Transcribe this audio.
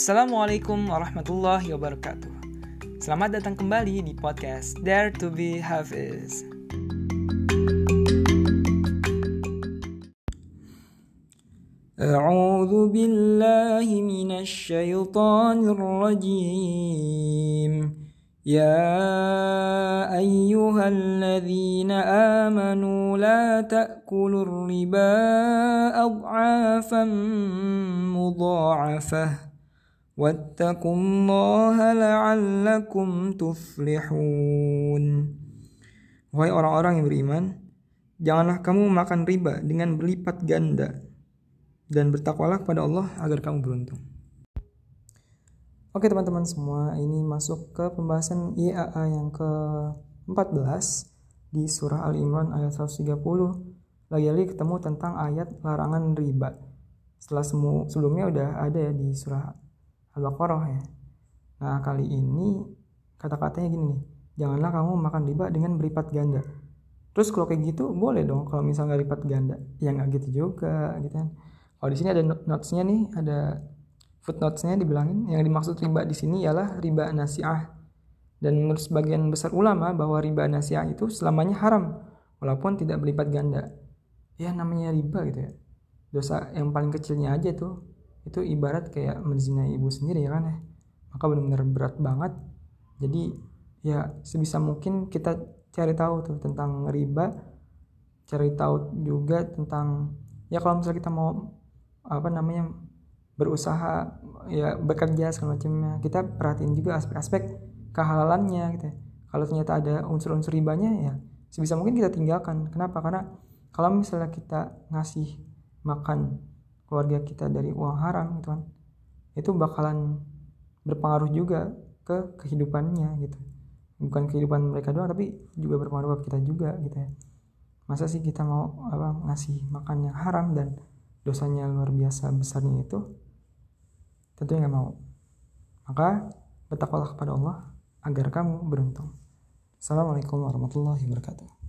Assalamualaikum warahmatullahi wabarakatuh. Selamat datang kembali di podcast Dare to be Hafiz. أعوذ بالله من الشيطان الرجيم يا أيها الذين آمنوا لا تأكلوا الربا أضعافا مضاعفة واتقوا الله لعلكم تفلحون Wahai orang-orang yang beriman, janganlah kamu makan riba dengan berlipat ganda dan bertakwalah kepada Allah agar kamu beruntung. Oke teman-teman semua, ini masuk ke pembahasan IAA yang ke-14 di surah Al Imran ayat 130. Lagi-lagi ketemu tentang ayat larangan riba. Setelah semu, sebelumnya udah ada ya di surah Al-Baqarah ya. Nah, kali ini kata-katanya gini nih. Janganlah kamu makan riba dengan berlipat ganda. Terus kalau kayak gitu boleh dong kalau misalnya lipat ganda. Ya nggak gitu juga gitu kan. Kalau di sini ada notes-nya nih, ada footnotes-nya dibilangin yang dimaksud riba di sini ialah riba nasiah. Dan menurut sebagian besar ulama bahwa riba nasiah itu selamanya haram walaupun tidak berlipat ganda. Ya namanya riba gitu ya. Dosa yang paling kecilnya aja tuh itu ibarat kayak menzinai ibu sendiri ya kan ya. Maka benar-benar berat banget. Jadi ya sebisa mungkin kita cari tahu tuh tentang riba, cari tahu juga tentang ya kalau misalnya kita mau apa namanya berusaha ya bekerja segala macamnya kita perhatiin juga aspek-aspek kehalalannya gitu ya. kalau ternyata ada unsur-unsur ribanya ya sebisa mungkin kita tinggalkan kenapa karena kalau misalnya kita ngasih makan keluarga kita dari uang haram gitu kan. Itu bakalan berpengaruh juga ke kehidupannya gitu. Bukan kehidupan mereka doang tapi juga berpengaruh ke kita juga gitu ya. Masa sih kita mau apa ngasih makan yang haram dan dosanya luar biasa besarnya itu? Tentunya nggak mau. Maka bertakwalah kepada Allah agar kamu beruntung. Assalamualaikum warahmatullahi wabarakatuh